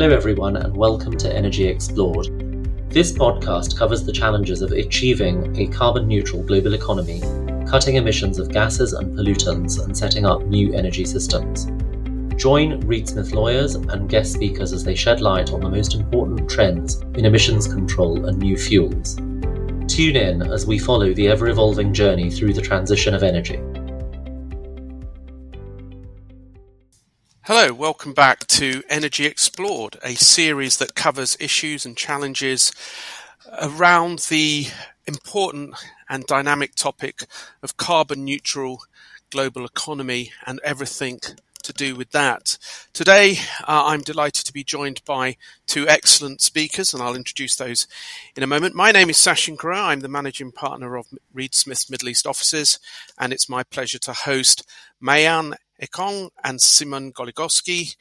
Hello, everyone, and welcome to Energy Explored. This podcast covers the challenges of achieving a carbon neutral global economy, cutting emissions of gases and pollutants, and setting up new energy systems. Join Reed Smith lawyers and guest speakers as they shed light on the most important trends in emissions control and new fuels. Tune in as we follow the ever evolving journey through the transition of energy. Hello, welcome back to Energy Explored, a series that covers issues and challenges around the important and dynamic topic of carbon neutral global economy and everything to do with that. Today, uh, I'm delighted to be joined by two excellent speakers, and I'll introduce those in a moment. My name is Sachin Kerur. I'm the managing partner of Reed Smith's Middle East offices, and it's my pleasure to host Mayen Ekong and Simone Goligorsky.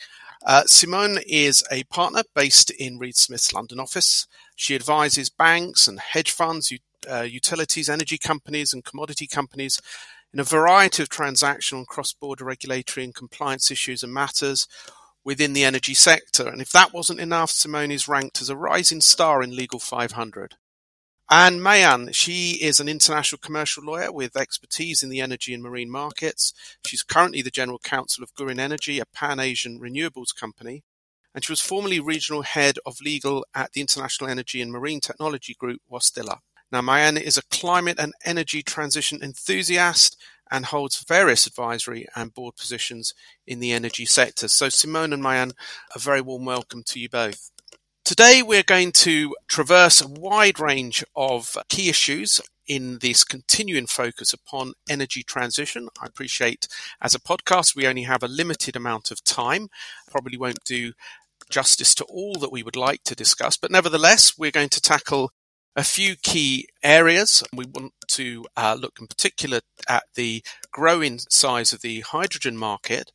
Uh, Simone is a partner based in Reed Smith's London office. She advises banks and hedge funds, uh, utilities, energy companies, and commodity companies in a variety of transactional and cross-border regulatory and compliance issues and matters within the energy sector. And if that wasn't enough, Simone is ranked as a rising star in Legal 500. And Mayen, she is an international commercial lawyer with expertise in the energy and marine markets. She's currently the general counsel of Gurin Energy, a pan-Asian renewables company. And she was formerly regional head of legal at the International Energy and Marine Technology Group, Wärtsilä. Now, Mayen is a climate and energy transition enthusiast and holds various advisory and board positions in the energy sector. So, Simone and Mayen, a very warm welcome to you both. Today, we're going to traverse a wide range of key issues in this continuing focus upon energy transition. I appreciate as a podcast, we only have a limited amount of time. Probably won't do justice to all that we would like to discuss, but nevertheless, we're going to tackle a few key areas. We want to uh, look in particular at the growing size of the hydrogen market,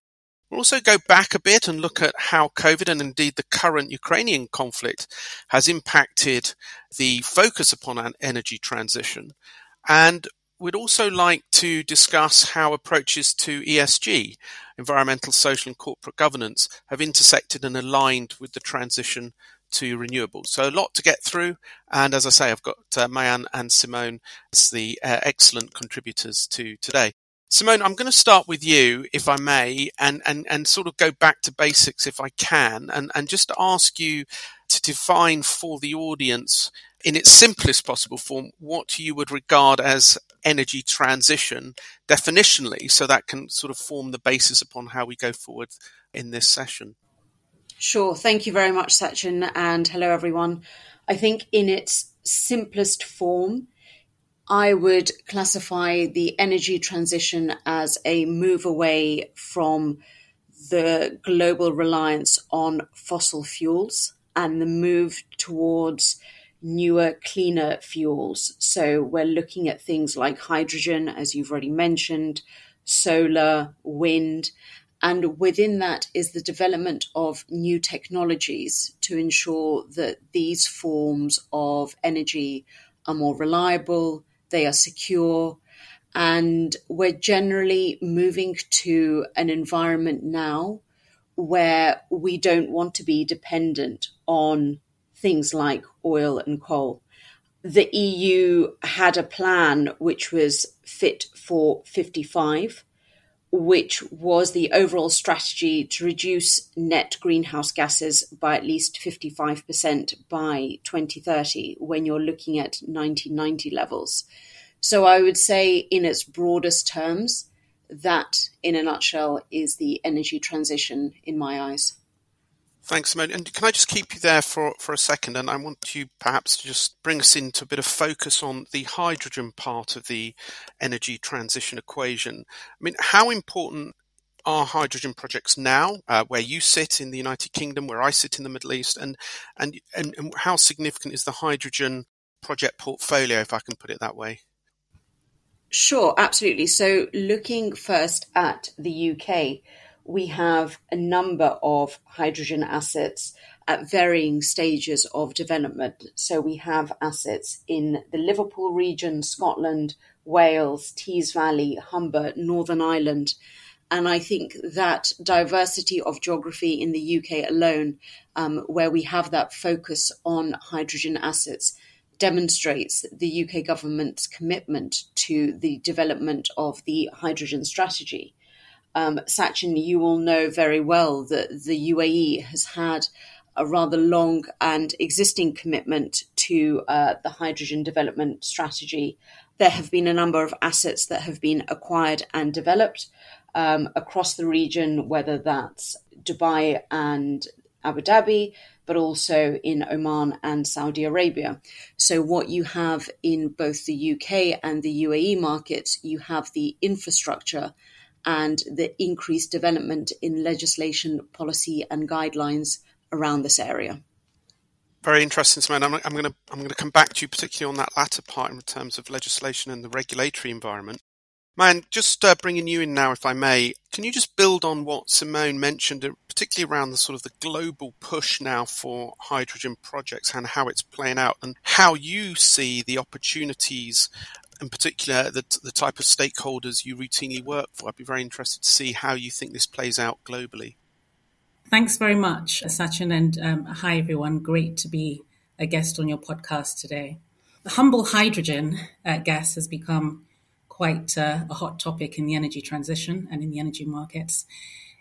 We'll also go back a bit and look at how COVID and indeed the current Ukrainian conflict has impacted the focus upon an energy transition. And we'd also like to discuss how approaches to ESG, environmental, social, and corporate governance, have intersected and aligned with the transition to renewables. So a lot to get through. And as I say, I've got uh, Mayen and Simone as the uh, excellent contributors to today. Simone, I'm going to start with you, if I may, and, and, and sort of go back to basics if I can, and, and just ask you to define for the audience in its simplest possible form what you would regard as energy transition definitionally, so that can sort of form the basis upon how we go forward in this session. Sure. Thank you very much, Sachin, and hello, everyone. I think in its simplest form, I would classify the energy transition as a move away from the global reliance on fossil fuels and the move towards newer, cleaner fuels. So we're looking at things like hydrogen, as you've already mentioned, solar, wind, and within that is the development of new technologies to ensure that these forms of energy are more reliable, they are secure, and we're generally moving to an environment now where we don't want to be dependent on things like oil and coal. The EU had a plan which was fit for 55, which was the overall strategy to reduce net greenhouse gases by at least 55% by 2030 when you're looking at 1990 levels. So I would say, in its broadest terms, that in a nutshell is the energy transition in my eyes. Thanks, Simone. And can I just keep you there for, for a second? And I want you perhaps to just bring us into a bit of focus on the hydrogen part of the energy transition equation. I mean, how important are hydrogen projects now, uh, where you sit in the United Kingdom, where I sit in the Middle East, and, and, and, and how significant is the hydrogen project portfolio, if I can put it that way? Sure, absolutely. So, looking first at the UK, we have a number of hydrogen assets at varying stages of development. So we have assets in the Liverpool region, Scotland, Wales, Tees Valley, Humber, Northern Ireland. And I think that diversity of geography in the UK alone, um, where we have that focus on hydrogen assets, demonstrates the UK government's commitment to the development of the hydrogen strategy. Um, Sachin, you will know very well that the UAE has had a rather long and existing commitment to uh, the hydrogen development strategy. There have been a number of assets that have been acquired and developed um, across the region, whether that's Dubai and Abu Dhabi, but also in Oman and Saudi Arabia. So, what you have in both the UK and the UAE markets, you have the infrastructure and the increased development in legislation, policy, and guidelines around this area. Very interesting, Simone. I'm, I'm going to I'm going to come back to you particularly on that latter part in terms of legislation and the regulatory environment. Mayen, just uh, bringing you in now, if I may, can you just build on what Simone mentioned, uh, particularly around the sort of the global push now for hydrogen projects and how it's playing out, and how you see the opportunities, in particular the, the type of stakeholders you routinely work for? I'd be very interested to see how you think this plays out globally. Thanks very much, Sachin, and um, hi everyone. Great to be a guest on your podcast today. The humble hydrogen uh, gas has become quite uh, a hot topic in the energy transition and in the energy markets.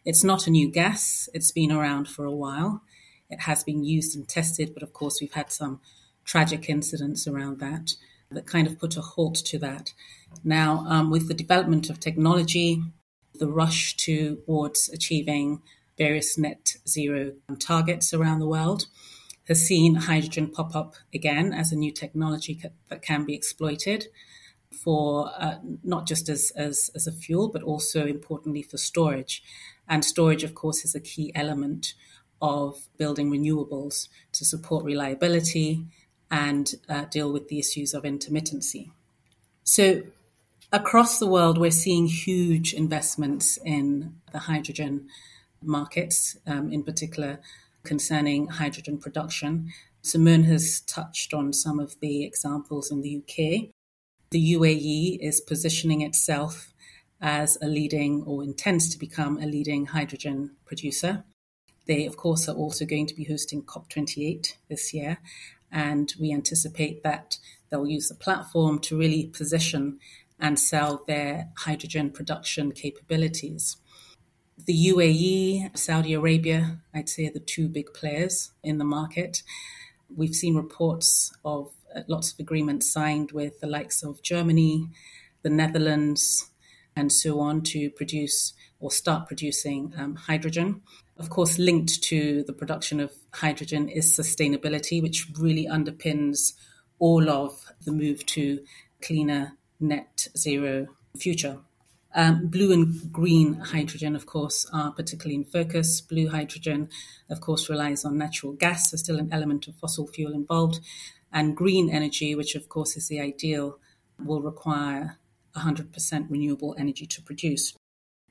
It's not a new gas, it's been around for a while. It has been used and tested, but of course, we've had some tragic incidents around that that kind of put a halt to that. Now, um, with the development of technology, the rush towards achieving various net zero targets around the world, has seen hydrogen pop up again as a new technology that can be exploited for uh, not just as, as, as a fuel, but also importantly for storage. And storage, of course, is a key element of building renewables to support reliability and uh, deal with the issues of intermittency. So, across the world, we're seeing huge investments in the hydrogen markets, um, in particular concerning hydrogen production. Simone has touched on some of the examples in the UK. The UAE is positioning itself as a leading or intends to become a leading hydrogen producer. They, of course, are also going to be hosting COP28 this year, and we anticipate that they'll use the platform to really position and sell their hydrogen production capabilities. The UAE, Saudi Arabia, I'd say are the two big players in the market. We've seen reports of uh, lots of agreements signed with the likes of Germany, the Netherlands, and so on to produce or start producing um, hydrogen. Of course, linked to the production of hydrogen is sustainability, which really underpins all of the move to cleaner net zero future. Um, blue and green hydrogen, of course, are particularly in focus. Blue hydrogen, of course, relies on natural gas. There's still an element of fossil fuel involved. And green energy, which of course is the ideal, will require 100% renewable energy to produce.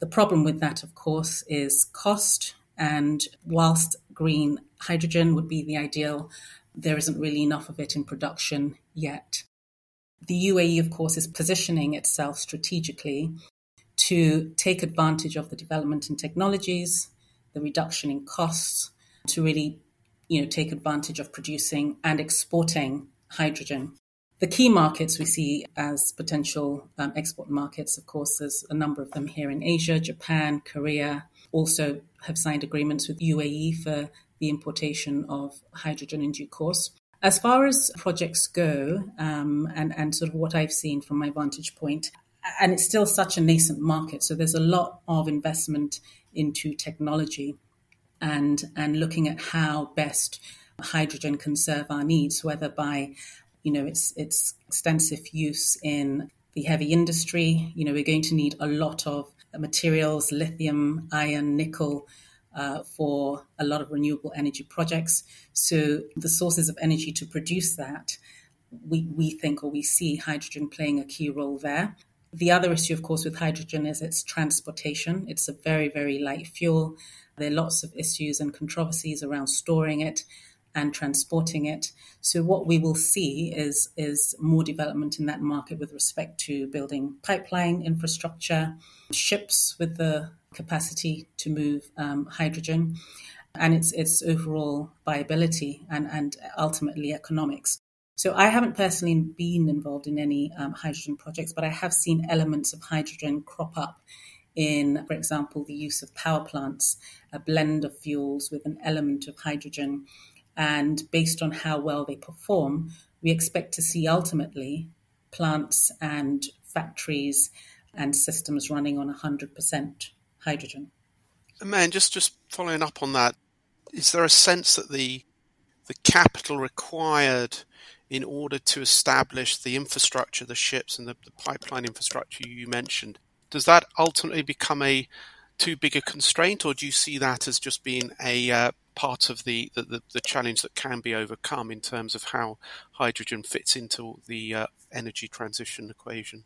The problem with that, of course, is cost. And whilst green hydrogen would be the ideal, there isn't really enough of it in production yet. The UAE, of course, is positioning itself strategically to take advantage of the development in technologies, the reduction in costs, to really you know, take advantage of producing and exporting hydrogen. The key markets we see as potential um, export markets, of course, there's a number of them here in Asia, Japan, Korea, also have signed agreements with UAE for the importation of hydrogen in due course. As far as projects go, um, and, and sort of what I've seen from my vantage point, and it's still such a nascent market. So there's a lot of investment into technology and and looking at how best hydrogen can serve our needs, whether by you know its its extensive use in the heavy industry. You know, we're going to need a lot of materials, lithium, iron, nickel. Uh, for a lot of renewable energy projects. So, the sources of energy to produce that, we, we think or we see hydrogen playing a key role there. The other issue, of course, with hydrogen is its transportation. It's a very, very light fuel. There are lots of issues and controversies around storing it and transporting it. So what we will see is is more development in that market with respect to building pipeline infrastructure, ships with the capacity to move um, hydrogen and its its overall viability and, and ultimately economics. So I haven't personally been involved in any um, hydrogen projects, but I have seen elements of hydrogen crop up in, for example, the use of power plants, a blend of fuels with an element of hydrogen. And based on how well they perform, we expect to see ultimately plants and factories and systems running on 100% hydrogen. Mayen, just just following up on that, is there a sense that the the capital required in order to establish the infrastructure, the ships and the, the pipeline infrastructure you mentioned, does that ultimately become a too big a constraint, or do you see that as just being a uh, part of the, the, the, challenge that can be overcome in terms of how hydrogen fits into the uh, energy transition equation?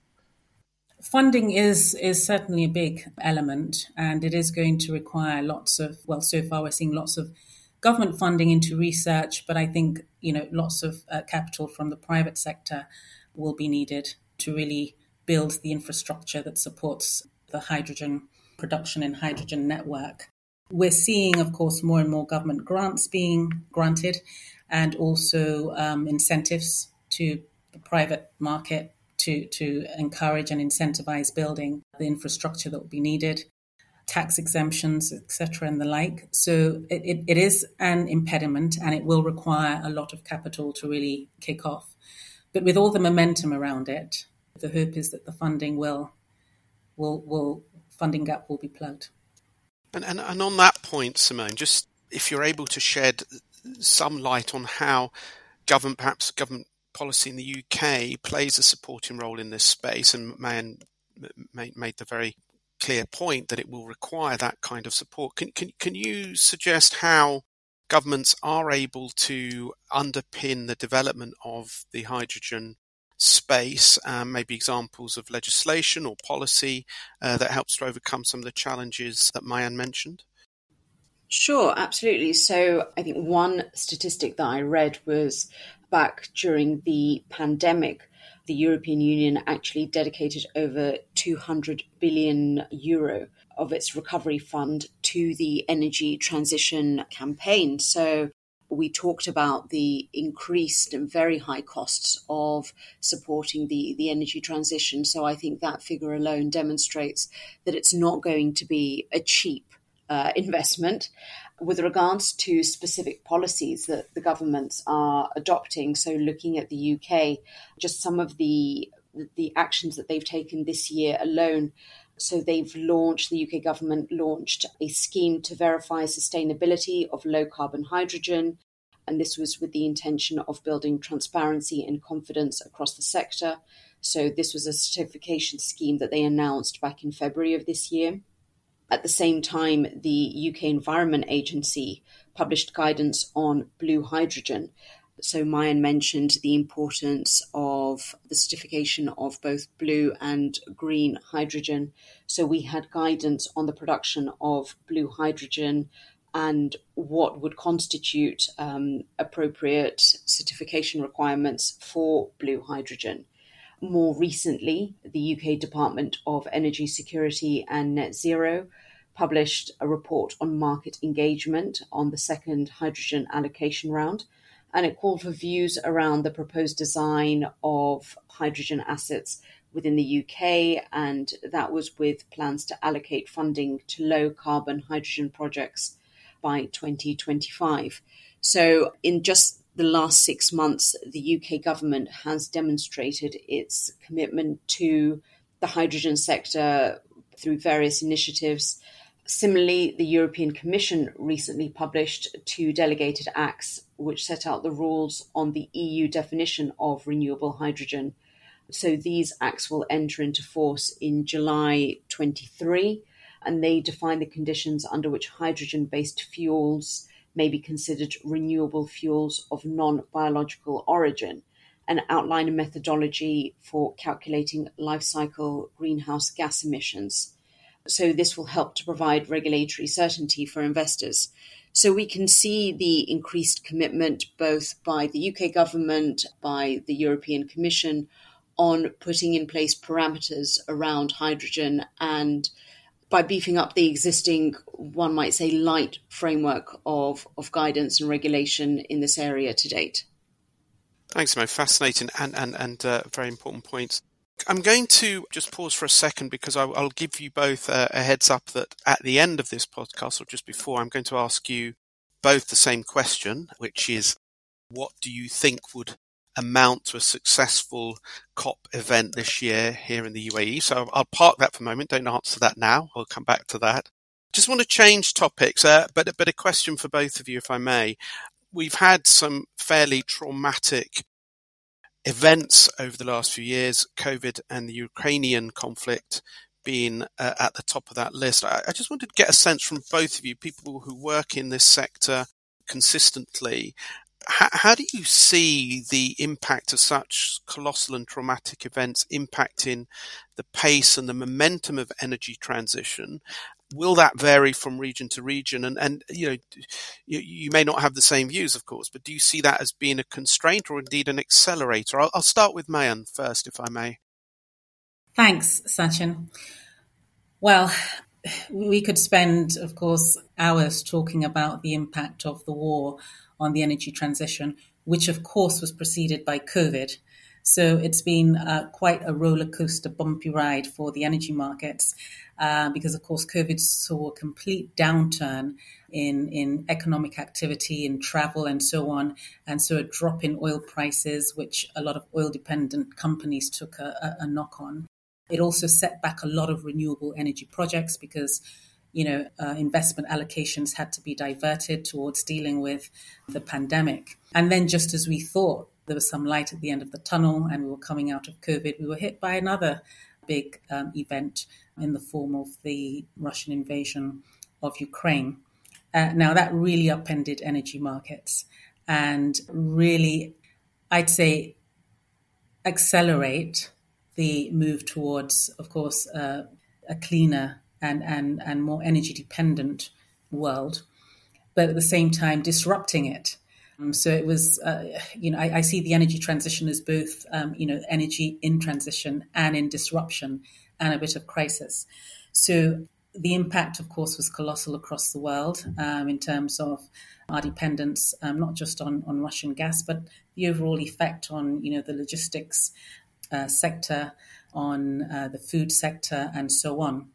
Funding is is certainly a big element, and it is going to require lots of. Well, so far we're seeing lots of government funding into research, but I think you know lots of uh, capital from the private sector will be needed to really build the infrastructure that supports the hydrogen production and hydrogen network. We're seeing, of course, more and more government grants being granted and also um, incentives to the private market to, to encourage and incentivize building the infrastructure that will be needed, tax exemptions, etc., and the like. So it, it, it is an impediment and it will require a lot of capital to really kick off. But with all the momentum around it, the hope is that the funding will will will funding gap will be plugged. And and, and on that point, Simone, just if you're able to shed some light on how government, perhaps government policy in the UK plays a supporting role in this space, and made, made the very clear point that it will require that kind of support. Can can can you suggest how governments are able to underpin the development of the hydrogen space, um, maybe examples of legislation or policy uh, that helps to overcome some of the challenges that Mayen mentioned? Sure, absolutely. So I think one statistic that I read was back during the pandemic, the European Union actually dedicated over 200 billion euro of its recovery fund to the energy transition campaign. So we talked about the increased and very high costs of supporting the, the energy transition. So I think that figure alone demonstrates that it's not going to be a cheap uh, investment. With regards to specific policies that the governments are adopting, so looking at the UK, just some of the the actions that they've taken this year alone so they've launched, the UK government launched a scheme to verify sustainability of low carbon hydrogen. And this was with the intention of building transparency and confidence across the sector. So this was a certification scheme that they announced back in February of this year. At the same time, the UK Environment Agency published guidance on blue hydrogen, so Mayen mentioned the importance of the certification of both blue and green hydrogen. So we had guidance on the production of blue hydrogen and what would constitute um, appropriate certification requirements for blue hydrogen. More recently, the UK Department of Energy Security and Net Zero published a report on market engagement on the second hydrogen allocation round and it called for views around the proposed design of hydrogen assets within the UK, and that was with plans to allocate funding to low carbon hydrogen projects by 2025. So, in just the last six months, the UK government has demonstrated its commitment to the hydrogen sector through various initiatives Similarly, the European Commission recently published two delegated acts which set out the rules on the EU definition of renewable hydrogen. So these acts will enter into force in July 23 and they define the conditions under which hydrogen based fuels may be considered renewable fuels of non biological origin and outline a methodology for calculating life cycle greenhouse gas emissions. So this will help to provide regulatory certainty for investors. So we can see the increased commitment both by the UK government, by the European Commission on putting in place parameters around hydrogen and by beefing up the existing, one might say, light framework of, of guidance and regulation in this area to date. Thanks, Mo. Fascinating and, and, and uh, very important points. I'm going to just pause for a second because I, will give you both a, heads up that at the end of this podcast or just before, I'm going to ask you both the same question, which is what do you think would amount to a successful COP event this year here in the UAE? So I'll park that for a moment. Don't answer that now. I'll come back to that. Just want to change topics, uh, but, but a question for both of you, if I may. We've had some fairly traumatic events over the last few years, COVID and the Ukrainian conflict being uh, at the top of that list. I, I, just wanted to get a sense from both of you, people who work in this sector consistently. H- how do you see the impact of such colossal and traumatic events impacting the pace and the momentum of energy transition? Will that vary from region to region? And, and you know, you, you, may not have the same views, of course, but do you see that as being a constraint or indeed an accelerator? I'll, I'll start with Mayan first, if I may. Thanks, Sachin. Well, we could spend, of course, hours talking about the impact of the war on the energy transition, which, of course, was preceded by COVID. So it's been uh, quite a roller coaster, bumpy ride for the energy markets uh, because, of course, COVID saw a complete downturn in, in economic activity, in travel, and so on. And so a drop in oil prices, which a lot of oil dependent companies took a, a, a knock on. It also set back a lot of renewable energy projects because you know, uh, investment allocations had to be diverted towards dealing with the pandemic. And then, just as we thought there was some light at the end of the tunnel and we were coming out of COVID, we were hit by another big um, event in the form of the Russian invasion of Ukraine. Uh, now, that really upended energy markets and really, I'd say, accelerate the move towards, of course, uh, a cleaner and, and, and more energy dependent world, but at the same time disrupting it so it was, uh, you know, I, I, see the energy transition as both, um, you know, energy in transition and in disruption and a bit of crisis. So the impact, of course, was colossal across the world um, in terms of our dependence, um, not just on, on Russian gas, but the overall effect on, you know, the logistics uh, sector, on uh, the food sector, and so on.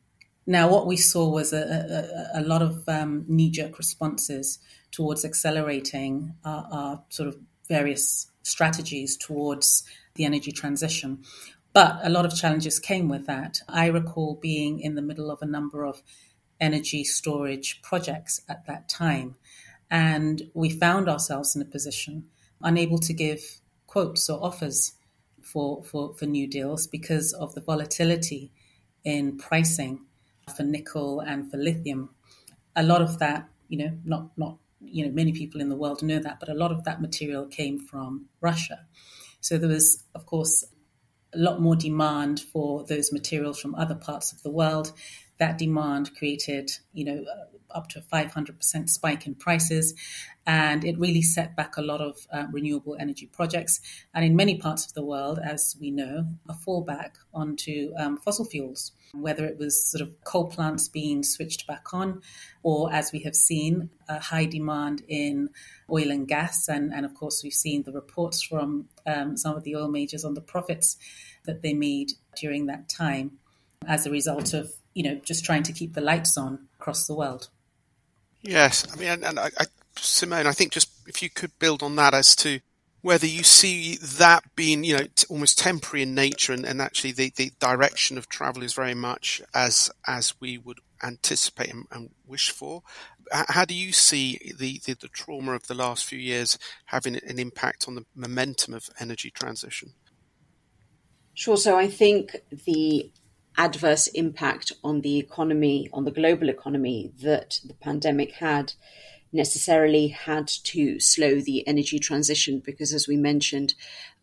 Now, what we saw was a, a, a lot of um, knee jerk responses towards accelerating our, our sort of various strategies towards the energy transition. But a lot of challenges came with that. I recall being in the middle of a number of energy storage projects at that time. And we found ourselves in a position unable to give quotes or offers for, for, for new deals because of the volatility in pricing for nickel and for lithium. A lot of that, you know, not, not you know, many people in the world know that, but a lot of that material came from Russia. So there was, of course, a lot more demand for those materials from other parts of the world. That demand created, you know, up to a 500% spike in prices, and it really set back a lot of uh, renewable energy projects. And in many parts of the world, as we know, a fallback onto um, fossil fuels whether it was sort of coal plants being switched back on, or as we have seen, a high demand in oil and gas. And, and of course, we've seen the reports from um, some of the oil majors on the profits that they made during that time as a result of, you know, just trying to keep the lights on across the world. Yes. I mean, and, and I, I, Simone, I think just if you could build on that as to whether you see that being, you know, t- almost temporary in nature, and, and actually the, the direction of travel is very much as as we would anticipate and, and wish for. How do you see the, the, the trauma of the last few years having an impact on the momentum of energy transition? Sure. So I think the adverse impact on the economy, on the global economy that the pandemic had necessarily had to slow the energy transition because, as we mentioned,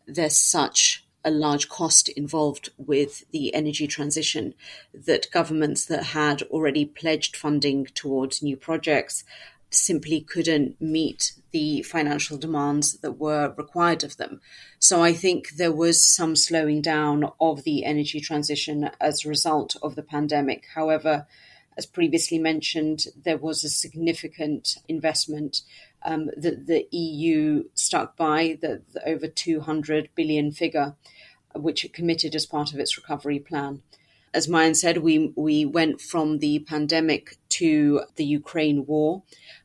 there's such a large cost involved with the energy transition that governments that had already pledged funding towards new projects simply couldn't meet the financial demands that were required of them. So I think there was some slowing down of the energy transition as a result of the pandemic. However, as previously mentioned, there was a significant investment um, that the EU stuck by, the, the over 200 billion figure, which it committed as part of its recovery plan. As Mayen said, we, we went from the pandemic to the Ukraine war,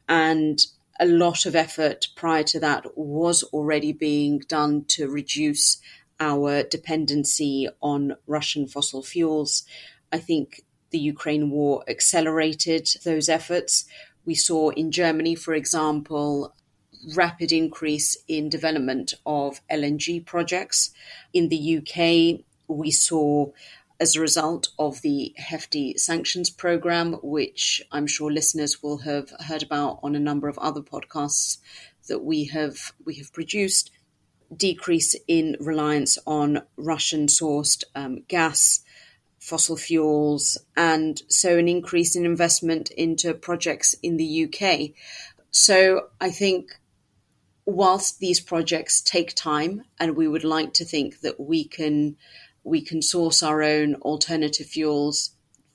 and a lot of effort prior to that was already being done to reduce our dependency on Russian fossil fuels. I think the Ukraine war accelerated those efforts. We saw in Germany, for example, rapid increase in development of LNG projects. In the UK, we saw as a result of the hefty sanctions program, which I'm sure listeners will have heard about on a number of other podcasts that we have we have produced, decrease in reliance on Russian sourced um, gas fossil fuels, and so an increase in investment into projects in the UK. So I think whilst these projects take time, and we would like to think that we can we can source our own alternative fuels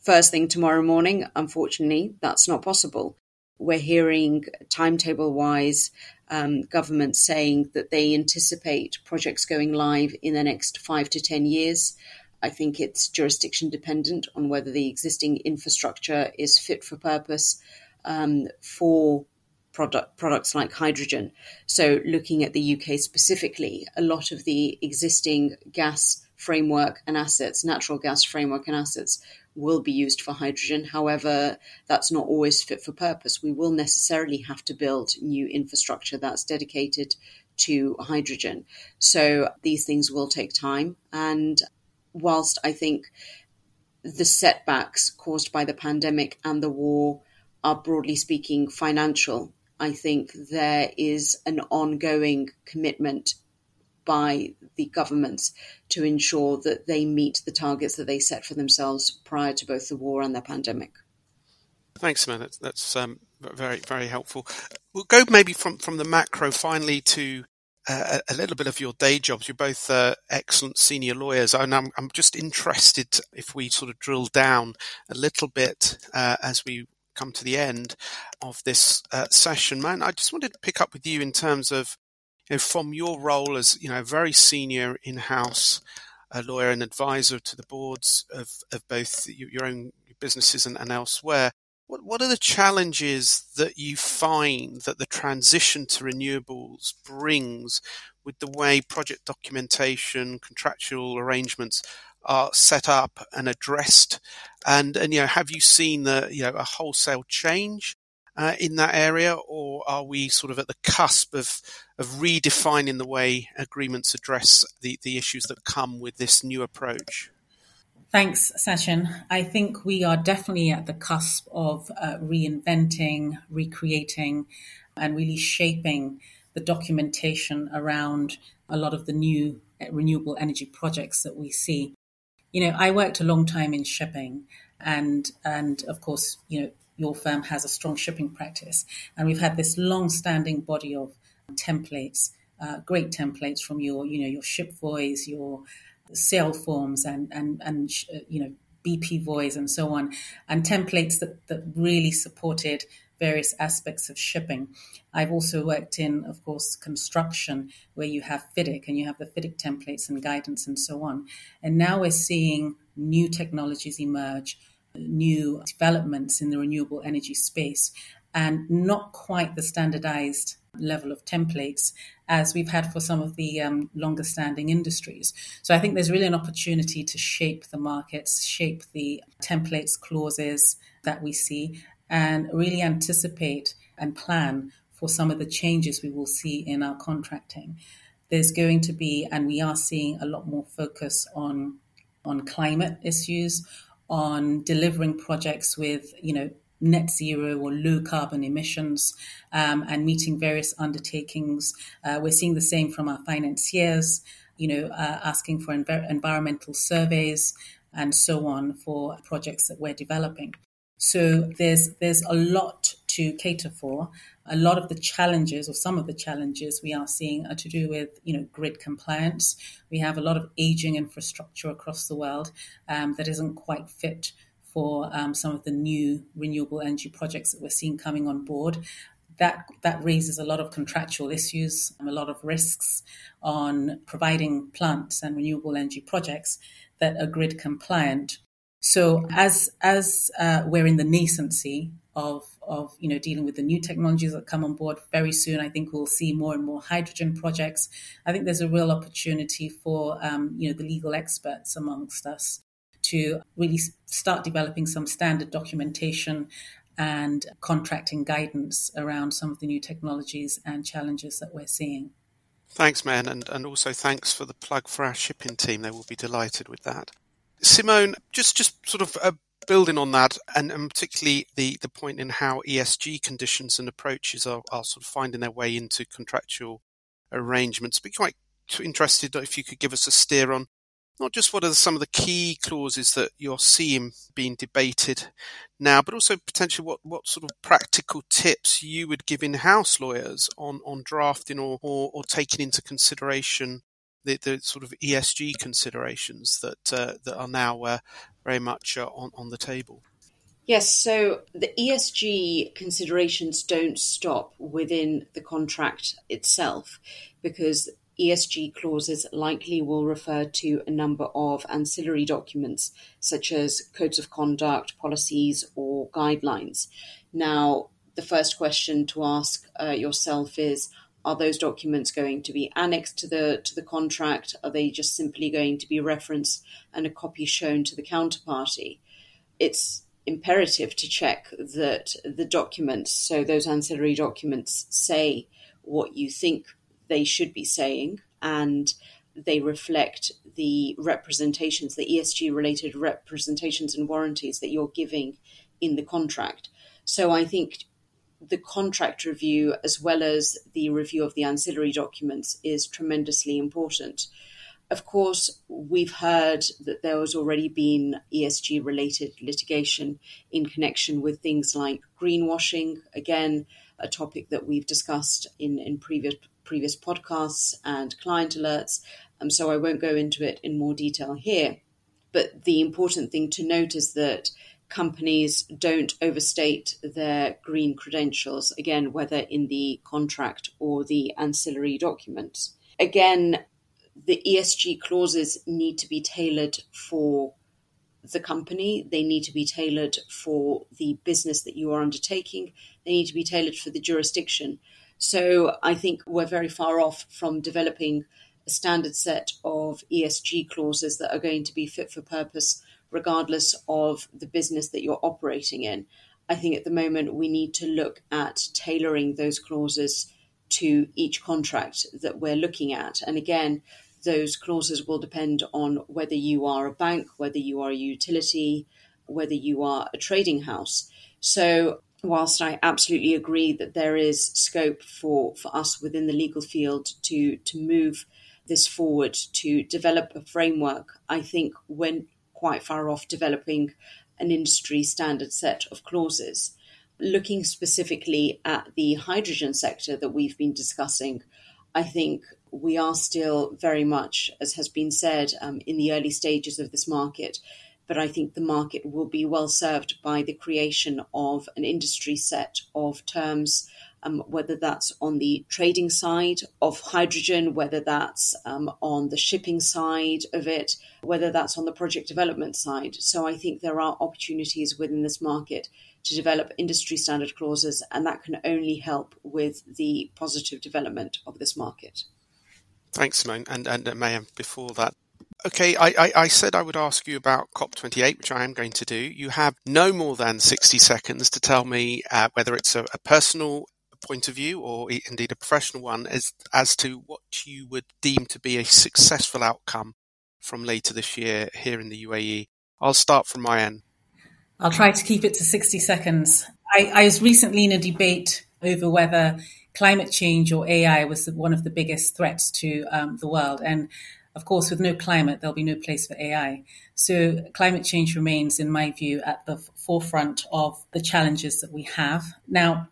first thing tomorrow morning. Unfortunately, that's not possible. We're hearing timetable wise um, governments saying that they anticipate projects going live in the next five to 10 years. I think it's jurisdiction dependent on whether the existing infrastructure is fit for purpose um, for product, products like hydrogen. So, looking at the UK specifically, a lot of the existing gas framework and assets, natural gas framework and assets, will be used for hydrogen. However, that's not always fit for purpose. We will necessarily have to build new infrastructure that's dedicated to hydrogen. So, these things will take time. And whilst I think the setbacks caused by the pandemic and the war are broadly speaking financial, I think there is an ongoing commitment by the governments to ensure that they meet the targets that they set for themselves prior to both the war and the pandemic. Thanks, man. That's, that's um, very, very helpful. We'll go maybe from, from the macro finally to uh, a little bit of your day jobs. You're both uh, excellent senior lawyers, and I'm, I'm, just interested if we sort of drill down a little bit uh, as we come to the end of this uh, session. Mayen, I just wanted to pick up with you in terms of, you know, from your role as you know, a very senior in-house lawyer and advisor to the boards of, of both your own businesses and, and elsewhere. What, what are the challenges that you find that the transition to renewables brings with the way project documentation, contractual arrangements are set up and addressed? And, and you know, have you seen the, you know, a wholesale change uh, in that area, or are we sort of at the cusp of of redefining the way agreements address the, the issues that come with this new approach? Thanks, Sachin. I think we are definitely at the cusp of uh, reinventing, recreating, and really shaping the documentation around a lot of the new uh, renewable energy projects that we see. You know, I worked a long time in shipping, and and of course, you know, your firm has a strong shipping practice, and we've had this long-standing body of templates, uh, great templates from your, you know, your Shellvoy, your Sailforms and and and uh, you know BPVOY and so on, and templates that that really supported various aspects of shipping. I've also worked in, of course, construction where you have FIDIC and you have the FIDIC templates and guidance and so on. And now we're seeing new technologies emerge, new developments in the renewable energy space, and not quite the standardized level of templates as we've had for some of the um, longer standing industries. So I think there's really an opportunity to shape the markets, shape the templates, clauses that we see, and really anticipate and plan for some of the changes we will see in our contracting. There's going to be, and we are seeing a lot more focus on on climate issues, on delivering projects with, you know, net zero or low carbon emissions um, and meeting various undertakings. Uh, we're seeing the same from our financiers, you know, uh, asking for env- environmental surveys and so on for projects that we're developing. So there's there's a lot to cater for. A lot of the challenges, or some of the challenges we are seeing, are to do with you know grid compliance. We have a lot of aging infrastructure across the world um, that isn't quite fit for um, some of the new renewable energy projects that we're seeing coming on board. That, that raises a lot of contractual issues, a lot of risks on providing plants and renewable energy projects that are grid compliant. So as as uh, we're in the nascency of of you know dealing with the new technologies that come on board very soon, I think we'll see more and more hydrogen projects. I think there's a real opportunity for um, you know the legal experts amongst us to really start developing some standard documentation and contracting guidance around some of the new technologies and challenges that we're seeing. Thanks, Mayen, and, and also thanks for the plug for our shipping team. They will be delighted with that. Simone, just just sort of uh, building on that, and, and, particularly the, the point in how ESG conditions and approaches are, are sort of finding their way into contractual arrangements. Be quite interested if you could give us a steer on not just what are some of the key clauses that you're seeing being debated now, but also potentially what, what sort of practical tips you would give in-house lawyers on, on drafting or, or, or taking into consideration the, the sort of ESG considerations that uh, that are now uh, very much uh, on on the table. Yes, so the ESG considerations don't stop within the contract itself because ESG clauses likely will refer to a number of ancillary documents such as codes of conduct, policies, or guidelines. Now, the first question to ask uh, yourself is are those documents going to be annexed to the to the contract? Are they just simply going to be referenced and a copy shown to the counterparty? It's imperative to check that the documents, so those ancillary documents, say what you think they should be saying and they reflect the representations, the ESG related representations and warranties that you're giving in the contract. So I think the contract review as well as the review of the ancillary documents is tremendously important. Of course, we've heard that there has already been ESG related litigation in connection with things like greenwashing. Again, a topic that we've discussed in, in previous previous podcasts and client alerts. Um, so I won't go into it in more detail here. But the important thing to note is that companies don't overstate their green credentials, again, whether in the contract or the ancillary documents. Again, the ESG clauses need to be tailored for the company, they need to be tailored for the business that you are undertaking, they need to be tailored for the jurisdiction. So I think we're very far off from developing a standard set of ESG clauses that are going to be fit for purpose regardless of the business that you're operating in. I think at the moment we need to look at tailoring those clauses to each contract that we're looking at. And again, those clauses will depend on whether you are a bank, whether you are a utility, whether you are a trading house. So, whilst I absolutely agree that there is scope for, for us within the legal field to, to move this forward, to develop a framework, I think when quite far off developing an industry standard set of clauses. Looking specifically at the hydrogen sector that we've been discussing, I think we are still very much, as has been said, um, in the early stages of this market. But I think the market will be well served by the creation of an industry set of terms um, whether that's on the trading side of hydrogen, whether that's um, on the shipping side of it, whether that's on the project development side. So I think there are opportunities within this market to develop industry standard clauses, and that can only help with the positive development of this market. Thanks, Simone. And, and uh, Mayen, before that, Okay, I, I, I, said I would ask you about COP28, which I am going to do. You have no more than 60 seconds to tell me uh, whether it's a, a, personal point of view, or indeed a professional one, as as to what you would deem to be a successful outcome from later this year here in the UAE. I'll start from my end. I'll try to keep it to 60 seconds. I, I was recently in a debate over whether climate change or AI was one of the biggest threats to um, the world. And of course, with no climate, there'll be no place for AI. So, climate change remains, in my view, at the forefront of the challenges that we have. Now,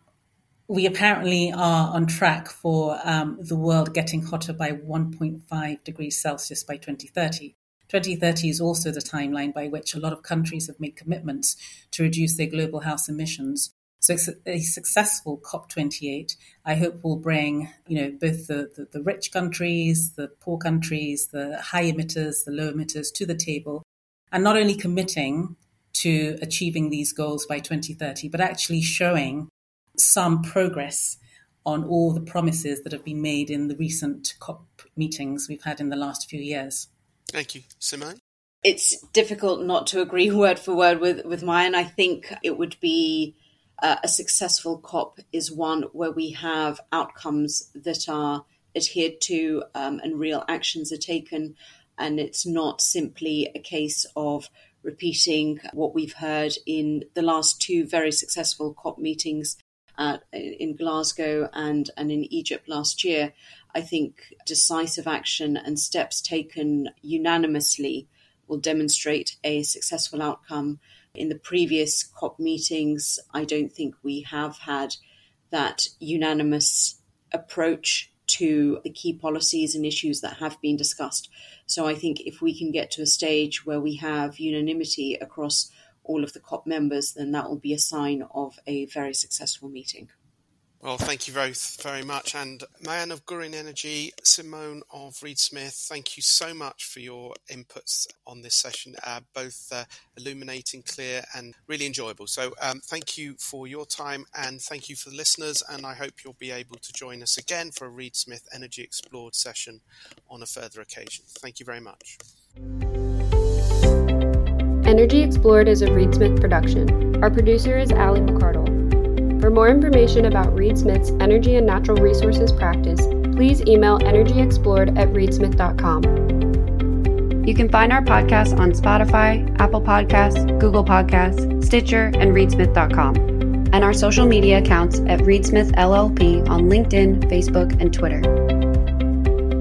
we apparently are on track for um, the world getting hotter by 1.5 degrees Celsius by 2030. 2030 is also the timeline by which a lot of countries have made commitments to reduce their global house emissions. So a successful COP28, I hope, will bring you know both the, the, the rich countries, the poor countries, the high emitters, the low emitters to the table, and not only committing to achieving these goals by 2030, but actually showing some progress on all the promises that have been made in the recent COP meetings we've had in the last few years. Thank you. Simone? It's difficult not to agree word for word with, with Mayen. I think it would be uh, a successful COP is one where we have outcomes that are adhered to um, and real actions are taken. And it's not simply a case of repeating what we've heard in the last two very successful COP meetings uh, in Glasgow and, and in Egypt last year. I think decisive action and steps taken unanimously will demonstrate a successful outcome. In the previous COP meetings, I don't think we have had that unanimous approach to the key policies and issues that have been discussed. So I think if we can get to a stage where we have unanimity across all of the COP members, then that will be a sign of a very successful meeting. Well, thank you both very much. And Mayen of Gurin Energy, Simone of Reed Smith, thank you so much for your inputs on this session, uh, both uh, illuminating, clear, and really enjoyable. So, um, thank you for your time and thank you for the listeners. And I hope you'll be able to join us again for a Reed Smith Energy Explored session on a further occasion. Thank you very much. Energy Explored is a Reed Smith production. Our producer is Ali McCardle. For more information about Reed Smith's energy and natural resources practice, please email energyexplored at reedsmith.com. You can find our podcast on Spotify, Apple Podcasts, Google Podcasts, Stitcher, and reedsmith.com, and our social media accounts at Reedsmith LLP on LinkedIn, Facebook, and Twitter.